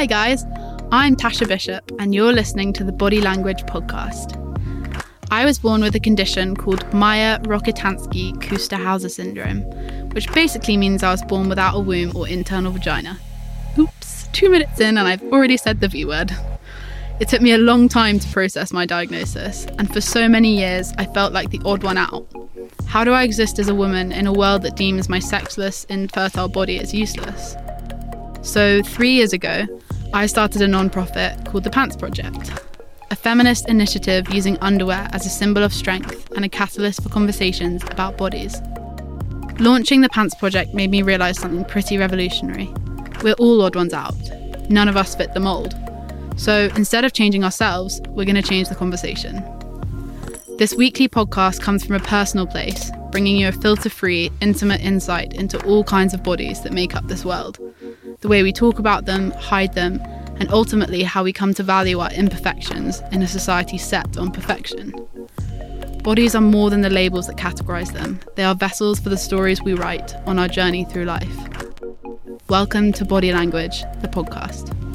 Hi, guys. I'm Tasha Bishop, and you're listening to the Body Language Podcast. I was born with a condition called Mayer Rokitansky Kuster syndrome, which basically means I was born without a womb or internal vagina. Oops, two minutes in, and I've already said the V word. It took me a long time to process my diagnosis, and for so many years, I felt like the odd one out. How do I exist as a woman in a world that deems my sexless, infertile body as useless? So, three years ago, I started a non-profit called the Pants Project, a feminist initiative using underwear as a symbol of strength and a catalyst for conversations about bodies. Launching the Pants Project made me realise something pretty revolutionary. We're all odd ones out. None of us fit the mould. So instead of changing ourselves, we're going to change the conversation. This weekly podcast comes from a personal place, bringing you a filter free, intimate insight into all kinds of bodies that make up this world the way we talk about them, hide them, and ultimately how we come to value our imperfections in a society set on perfection. Bodies are more than the labels that categorize them, they are vessels for the stories we write on our journey through life. Welcome to Body Language, the podcast.